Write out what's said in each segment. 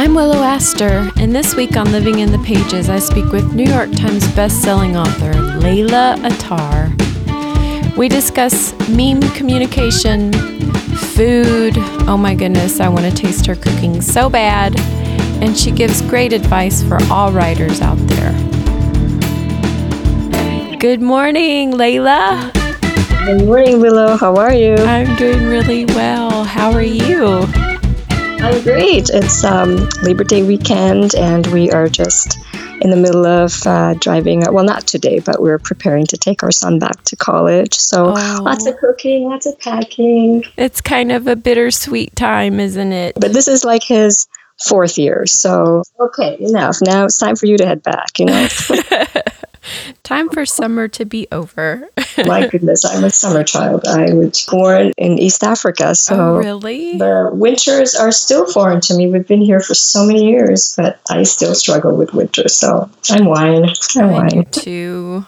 I'm Willow Aster, and this week on Living in the Pages, I speak with New York Times bestselling author Leylah Attar. We discuss meme communication, food. Oh my goodness, I want to taste her cooking so bad. And she gives great advice for all writers out there. Good morning, Leylah. Good morning, Willow. How are you? I'm doing really well. How are you? I'm great. It's um, Labor Day weekend, and we are just in the middle of uh, driving. Well, not today, but we're preparing to take our son back to college. So Oh. lots of cooking, lots of packing. It's kind of a bittersweet time, isn't it? But this is like his fourth year. So, okay, enough. Now it's time for you to head back, you know? Time for summer to be over. My goodness, I'm a summer child. I was born in East Africa. So. oh, really? The winters are still foreign to me. We've been here for so many years, but I still struggle with winter. So I'm whine. I'm whine. too.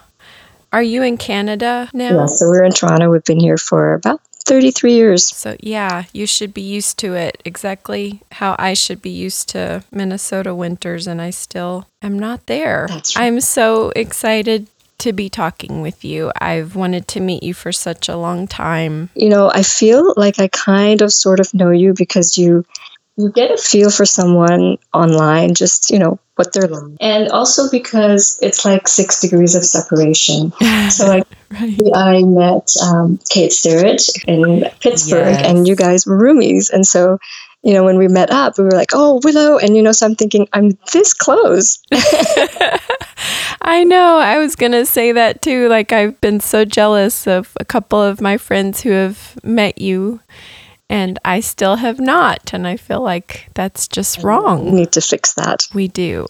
Are you in Canada now? Yeah, so we're in Toronto. We've been here for about 33 years. So, yeah, you should be used to it exactly how I should be used to Minnesota winters, and I still am not there. That's right. I'm so excited to be talking with you. I've wanted to meet you for such a long time. You know, I feel like I kind of sort of know you because you you get a feel for someone online, just, you know, what they're like. And also because it's like six degrees of separation. So like Right. I met um, Kate Sterrett in Pittsburgh, Yes. and you guys were roomies. And so, you know, when we met up, we were like, "Oh, Willow," and you know, so I'm thinking, I'm this close. I know. I was going to say that too. Like, I've been so jealous of a couple of my friends who have met you, and I still have not. And I feel like that's just wrong. We need to fix that. We do.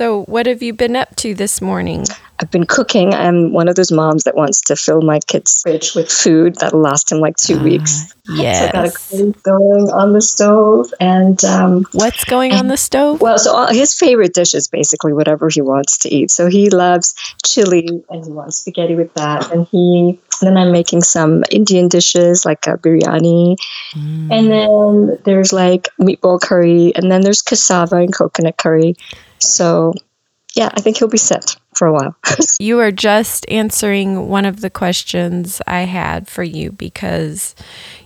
So, what have you been up to this morning? I've been cooking. I'm one of those moms that wants to fill my kid's fridge with food that'll last him like two weeks. So I got a Yes. going on the stove, and um, What's going on the stove? Well, so all, his favorite dish is basically whatever he wants to eat. So he loves chili and he wants spaghetti with that. And he then I'm making some Indian dishes like a biryani, Mm. and then there's like meatball curry, and then there's cassava and coconut curry. So yeah, I think he'll be set for a while. You are just answering one of the questions I had for you because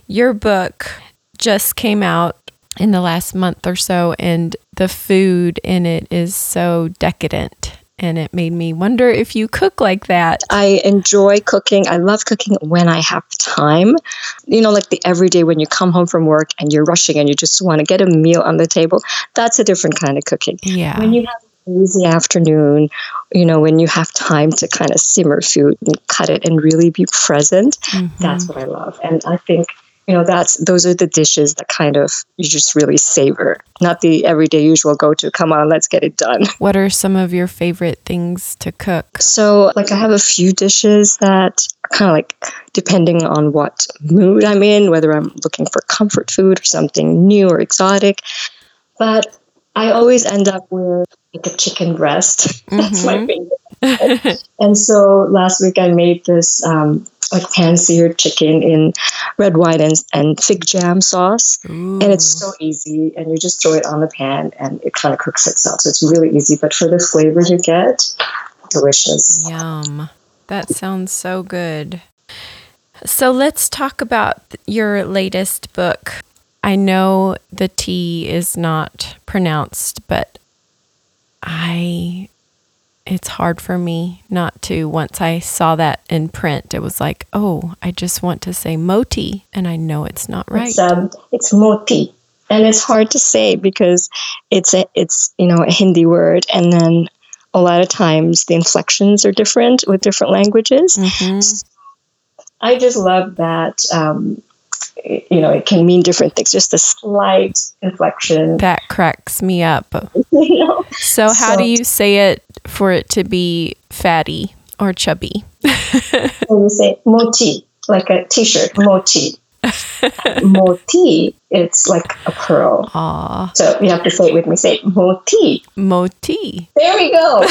your book just came out in the last month or so, and the food in it is so decadent. And it made me wonder if you cook like that. I enjoy cooking. I love cooking when I have time. You know, like the everyday when you come home from work and you're rushing and you just want to get a meal on the table. That's a different kind of cooking. Yeah. when you have an easy afternoon, you know, when you have time to kind of simmer food and cut it and really be present, Mhm. that's what I love. And I think, you know, that's those are the dishes that kind of you just really savor, not the everyday usual go to, come on, let's get it done. What are some of your favorite things to cook? So, like, I have a few dishes that are kind of like depending on what mood I'm in, whether I'm looking for comfort food or something new or exotic. But I always end up with like a chicken breast. That's my Mhm. favorite. and so last week I made this um, like pan seared chicken in red wine and, and fig jam sauce. And it's so easy, and you just throw it on the pan and it kind of cooks itself. So it's really easy. But for the flavor you get, delicious. Yum. That sounds so good. So let's talk about your latest book. I know the T is not pronounced, but I it's hard for me not to once I saw that in print. It was like, "Oh, I just want to say moti and I know it's not right." It's um, it's moti, and it's hard to say because it's a it's you know a Hindi word, and then a lot of times the inflections are different with different languages. Mhm. I just love that. Um, you know, it can mean different things. Just a slight inflection. That cracks me up. You know, So how So- do you say it for it to be fatty or chubby? you say moti, like a T-shirt, moti. moti, it's like a pearl. Aw, So you have to say it with me. Say moti. moti. There we go.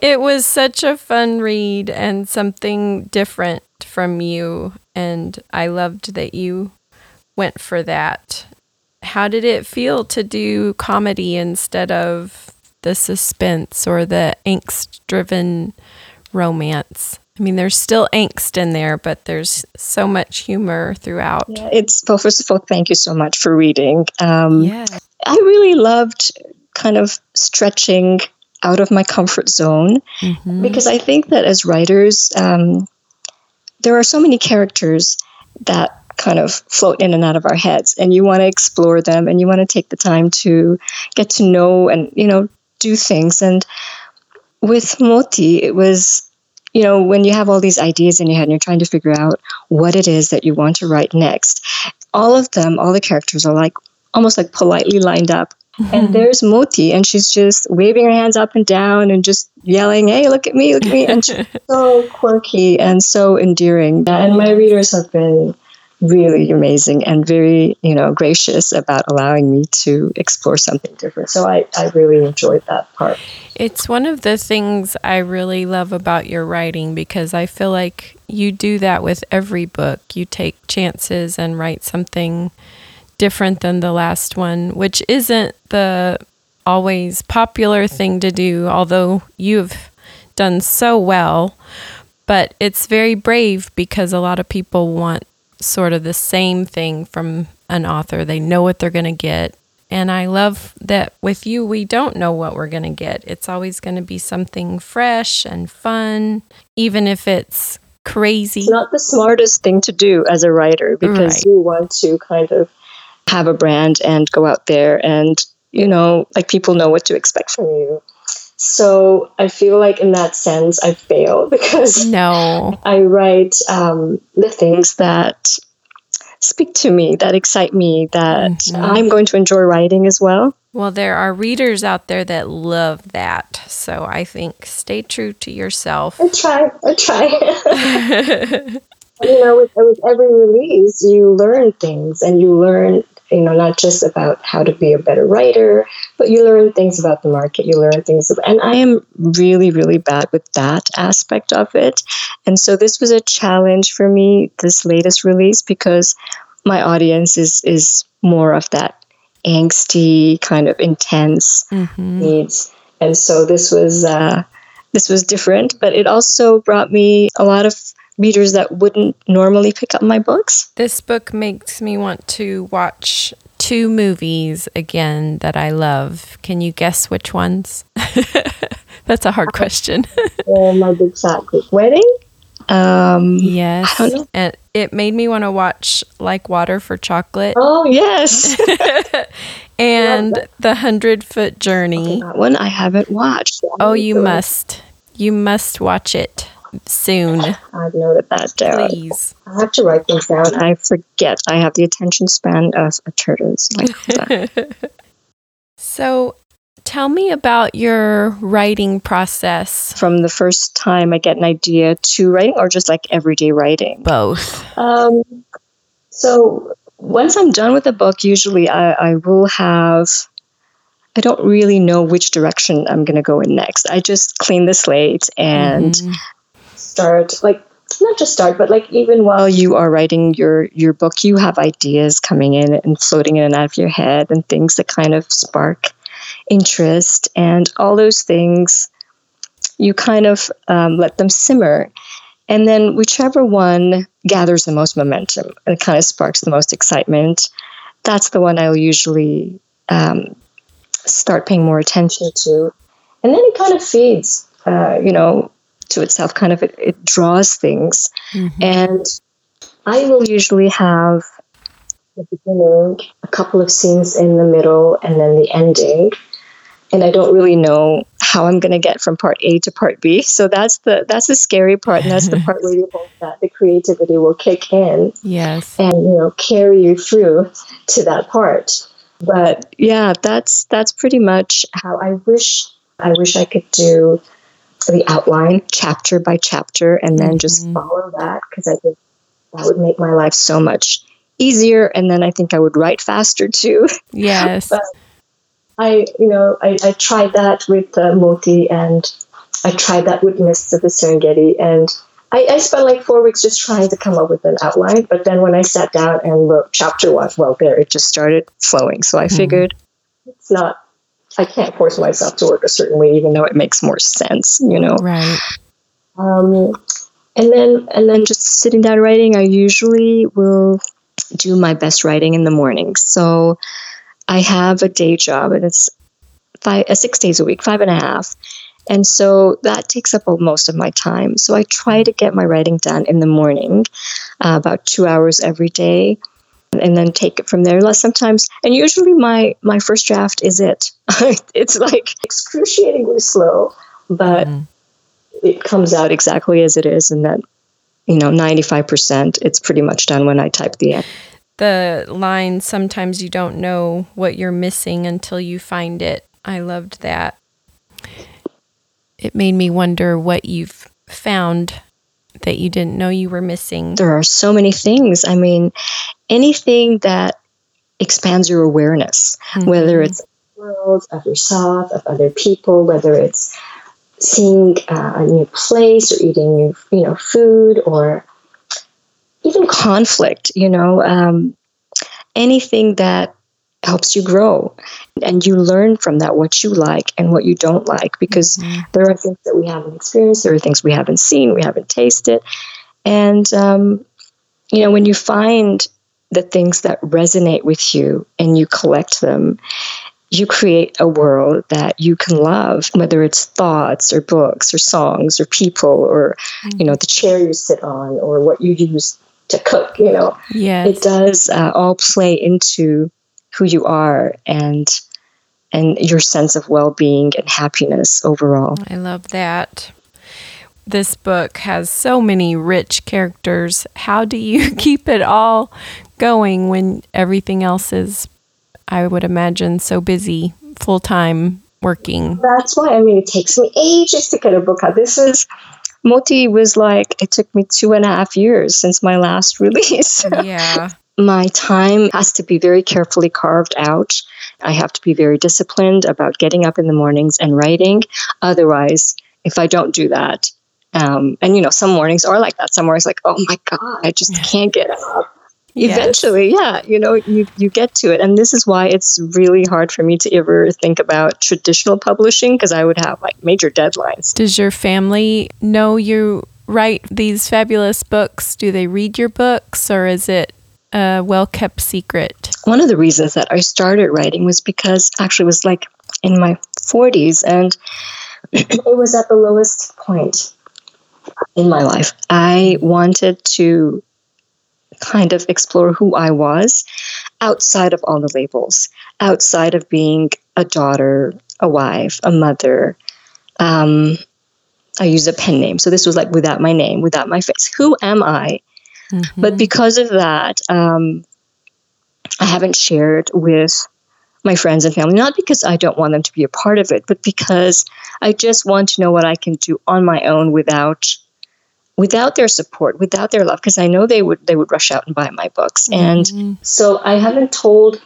It was such a fun read and something different from you. And I loved that you went for that. how did it feel to do comedy instead of the suspense or the angst driven romance? I mean, there's still angst in there, but there's so much humor throughout. Yeah, it's well. First of all, thank you so much for reading. Um, yeah, I really loved kind of stretching out of my comfort zone mm-hmm. because I think that as writers, um, there are so many characters that kind of float in and out of our heads, and you want to explore them, and you want to take the time to get to know and you know do things. And with Moti, it was you know, when you have all these ideas in your head and you're trying to figure out what it is that you want to write next, all of them, all the characters are like almost like politely lined up. Mm-hmm. And there's Moti, and she's just waving her hands up and down and just yelling, Hey, look at me, look at me. And she's so quirky and so endearing. And my readers have been really amazing and very, you know, gracious about allowing me to explore something different. So I, I really enjoyed that part. It's one of the things I really love about your writing because I feel like you do that with every book. You take chances and write something different than the last one, which isn't the always popular thing to do, although you've done so well. But it's very brave because a lot of people want sort of the same thing from an author. They know what they're going to get. And I love that with you, we don't know what we're going to get. It's always going to be something fresh and fun, even if it's crazy. It's not the smartest thing to do as a writer because right. you want to kind of have a brand and go out there and, you know, like people know what to expect from you. So I feel like in that sense, I fail because no, I write um, the things that speak to me, that excite me, that mm-hmm. I'm going to enjoy writing as well. Well, there are readers out there that love that. So I think stay true to yourself. I try. I try. you know, with, with every release, you learn things and you learn you know, not just about how to be a better writer, but you learn things about the market. You learn things, about, and I am really, really bad with that aspect of it. And so this was a challenge for me, this latest release, because my audience is is more of that angsty kind of intense mm-hmm. needs, and so this was uh, this was different, but it also brought me a lot of readers that wouldn't normally pick up my books. This book makes me want to watch two movies again that I love. Can you guess which ones? That's a hard question. oh, my big fat Greek wedding. Um, yes, and it made me want to watch like Water for Chocolate. Oh yes, and the Hundred Foot Journey. Okay, that one I haven't watched. Oh, you must. You must watch it soon. I've noted that down. Please. I have to write things down. I forget. I have the attention span of a tortoise. so, tell me about your writing process. From the first time I get an idea to writing, or just like everyday writing? Both. Um, so, once I'm done with a book, usually I, I will have. I don't really know which direction I'm going to go in next. I just clean the slate and mm-hmm start like not just start but like even while you are writing your your book you have ideas coming in and floating in and out of your head and things that kind of spark interest and all those things you kind of um, let them simmer. And then whichever one gathers the most momentum and kind of sparks the most excitement that's the one i'll usually um, start paying more attention to. And then it kind of feeds uh, you know to itself kind of it, it draws things. Mm-hmm. and i will usually have the beginning a couple of scenes in the middle and then the ending. And i don't really know how i'm going to get from part a to part b. So that's the that's the scary part. And that's the part where you hope that the creativity will kick in yes. and you know carry you through to that part. But yeah that's that's pretty much how i wish i wish i could do the outline chapter by chapter and then mm-hmm. just follow that because I think that would make my life so much easier. And then I think I would write faster too. Yes. but I, you know, I, I tried that with uh, Moti and I tried that with Mists of the Serengeti and I, I spent like four weeks just trying to come up with an outline. But then when I sat down and wrote chapter one, well, there it just started flowing. So I mm-hmm. figured it's not. I can't force myself to work a certain way, even though it makes more sense. You know, right? Um, and then and then just sitting down writing. I usually will do my best writing in the morning. So I have a day job, and it's five, uh, six days a week, five and a half. And so that takes up most of my time. So I try to get my writing done in the morning, uh, about two hours every day, and then take it from there. Sometimes, and usually my my first draft is it. it's like excruciatingly slow, but mm. it comes out exactly as it is, and that you know, ninety five percent, it's pretty much done when I type the end. The line sometimes you don't know what you're missing until you find it. I loved that it made me wonder what you've found that you didn't know you were missing. There are so many things. I mean, anything that expands your awareness, mm-hmm. whether it's world, of yourself, of other people, whether it's seeing uh, a new place or eating new, you know, food or even conflict, you know, um, anything that helps you grow and you learn from that what you like and what you don't like because mm-hmm. there are things that we haven't experienced there are things we haven't seen we haven't tasted and um, you know when you find the things that resonate with you and you collect them you create a world that you can love whether it's thoughts or books or songs or people or mm-hmm. you know the chair you sit on or what you use to cook you know yes. it does uh, all play into who you are and and your sense of well-being and happiness overall. I love that. This book has so many rich characters. How do you keep it all going when everything else is I would imagine so busy full-time working? That's why I mean it takes me ages to get a book out. This is Moti was like it took me two and a half years since my last release. Yeah my time has to be very carefully carved out. I have to be very disciplined about getting up in the mornings and writing. Otherwise, if I don't do that, um, and you know, some mornings are like that. Some mornings, like, oh my god, I just can't get up. Yes. Eventually, yeah, you know, you you get to it, and this is why it's really hard for me to ever think about traditional publishing because I would have like major deadlines. Does your family know you write these fabulous books? Do they read your books, or is it a well kept secret? One of the reasons that I started writing was because actually it was like in my 40s and it was at the lowest point in my life. I wanted to kind of explore who I was outside of all the labels, outside of being a daughter, a wife, a mother. Um, I use a pen name. So this was like without my name, without my face. Who am I Mm-hmm. But because of that, um, I haven't shared with my friends and family, not because I don't want them to be a part of it, but because I just want to know what I can do on my own without without their support, without their love, because I know they would they would rush out and buy my books. Mm-hmm. And so I haven't told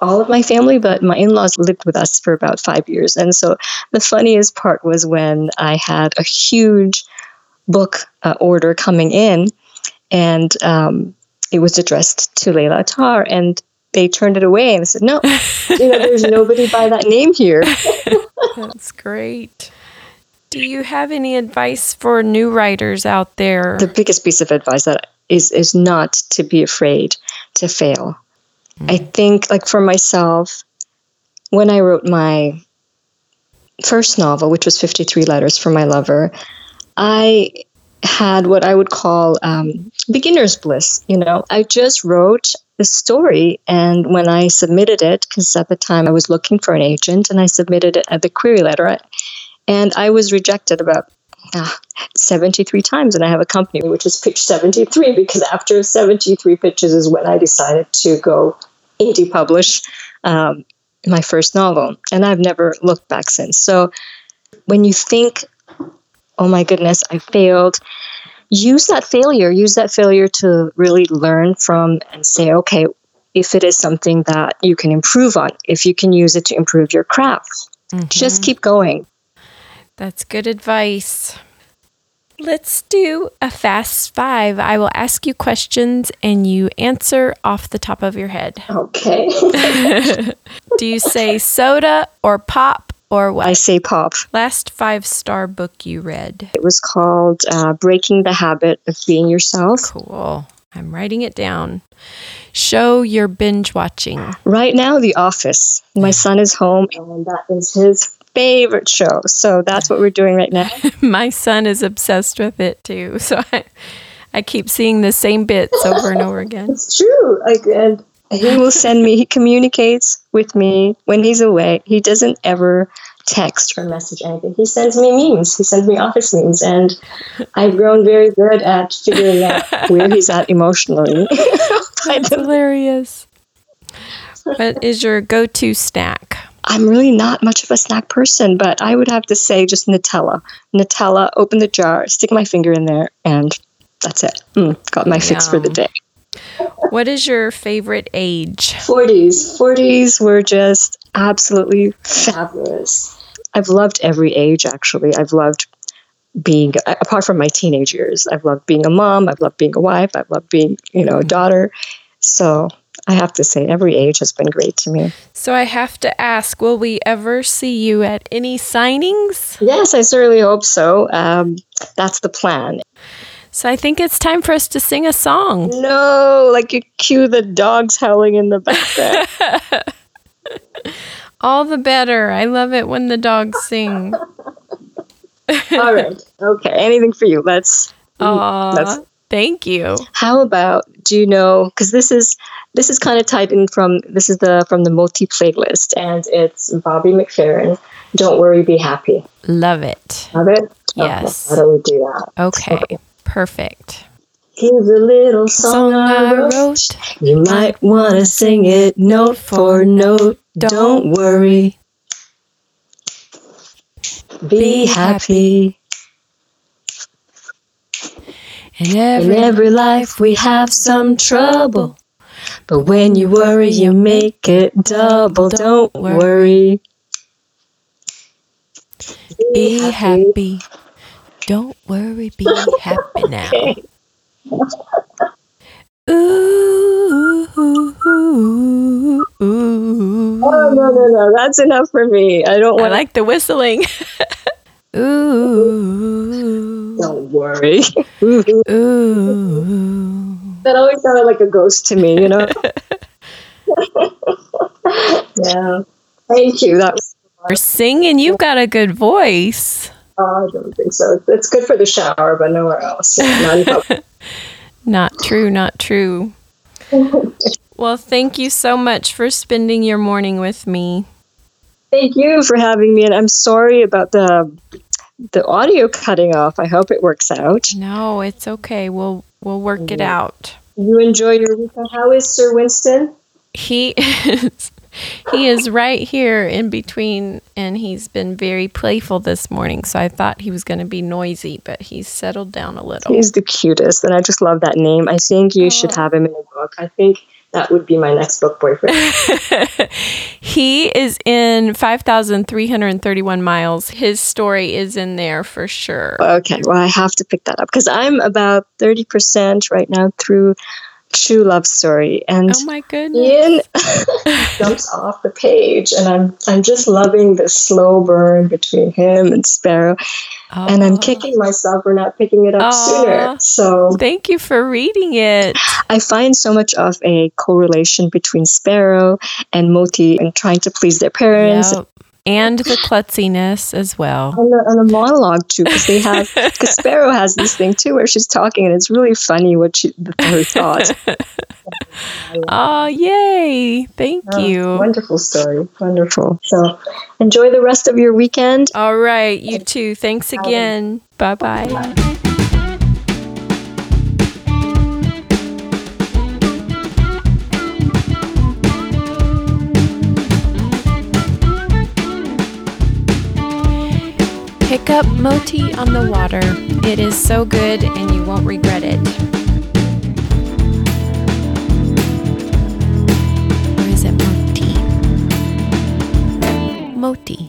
all of my family, but my in-laws lived with us for about five years. And so the funniest part was when I had a huge book uh, order coming in and um, it was addressed to Leylah Attar, and they turned it away and said, "No, you know, there's nobody by that name here." That's great. Do you have any advice for new writers out there? The biggest piece of advice that is is not to be afraid to fail. Mm-hmm. I think, like for myself, when I wrote my first novel, which was 53 Letters from My Lover, I had what I would call um, beginner's bliss. You know, I just wrote the story, and when I submitted it, because at the time I was looking for an agent, and I submitted it at the query letter, and I was rejected about uh, 73 times, and I have a company which is pitch 73 because after 73 pitches is when I decided to go indie publish um, my first novel, and I've never looked back since. So when you think oh my goodness, I failed. Use that failure, use that failure to really learn from and say, okay, if it is something that you can improve on, if you can use it to improve your craft, mm-hmm. just keep going. That's good advice. Let's do a fast five. I will ask you questions and you answer off the top of your head. Okay. Do you say soda or pop or what? I say pop. Last five star book you read. It was called uh, Breaking the Habit of Being Yourself. Cool. I'm writing it down. Show you're binge watching. Right now, The Office. My son is home, and that is his favorite show. So that's what we're doing right now. My son is obsessed with it too. So I, I keep seeing the same bits over and over again. It's true. Like, and he will send me. He communicates with me when he's away. He doesn't ever text or message anything. He sends me memes. He sends me office memes, and I've grown very good at figuring out where he's at emotionally. That's hilarious. What is your go-to snack? I'm really not much of a snack person, but I would have to say just Nutella. Nutella, open the jar, stick my finger in there, and that's it. Mm, got my fix for the day. What is your favorite age? 40s. 40s were just absolutely fabulous. I've loved every age, actually. I've loved being, apart from my teenage years, I've loved being a mom, I've loved being a wife, I've loved being, you know, a daughter. So I have to say, every age has been great to me. So I have to ask, will we ever see you at any signings? Yes, I certainly hope so. Um, that's the plan. So I think it's time for us to sing a song. No, like you cue the dogs howling in the background. All the better. I love it when the dogs sing. All right. Okay. Anything for you. Let's. Aw, That's- thank you. How about do you know? Because this is this is kind of tied in from this is the from the Moti playlist, and it's Bobby McFerrin. Don't worry, be happy. Love it. Love it? Yes. Okay, how do we do that? Okay, perfect. Here's a little song, Song I I wrote. wrote. You might want to sing it note for note. Don't worry. Be happy. In In every every life we have some trouble. But when you worry, you make it double. Don't worry. be happy. Don't worry, be happy now. Ooh, ooh, ooh, ooh. Oh, no, no, no. That's enough for me. I don't want I want like the whistling. Ooh, Don't worry. ooh. that always sounded like a ghost to me, you know? yeah. Thank you. That was, You're singing. You've got a good voice. Oh, I don't think so. It's good for the shower, but nowhere else. Not in public. Not true, not true. Well, thank you so much for spending your morning with me. Thank you for having me, and I'm sorry about the the audio cutting off. I hope it works out. No, it's okay. We'll we'll work it mm-hmm. out. You enjoy your weekend. How is Sir Winston? He is he is right here in between and he's been very playful this morning. So I thought he was going to be noisy, but he's settled down a little. He's the cutest, and I just love that name. I think you should have him in a book. I think that would be my next book boyfriend. he is in 5,331 miles. His story is in there for sure. Okay, well, I have to pick that up because I'm about 30% right now through True Love Story. And Oh my goodness. Ian jumps off the page, and I'm, I'm just loving the slow burn between him and Sparrow. And I'm Oh, kicking myself for not picking it up Aw. sooner. So Thank you for reading it. I find so much of a correlation between Sparrow and Moti and trying to please their parents. Yep. And the klutziness as well. And the, on the monologue too, because they have because Sparrow has this thing too where she's talking and it's really funny what she her thoughts. Oh, yay. Thank Oh, you. Wonderful story, wonderful. So enjoy the rest of your weekend. All right. You too. Thanks again. Bye bye. Up Moti on the water. It is so good and you won't regret it. Or is it Moti? Moti.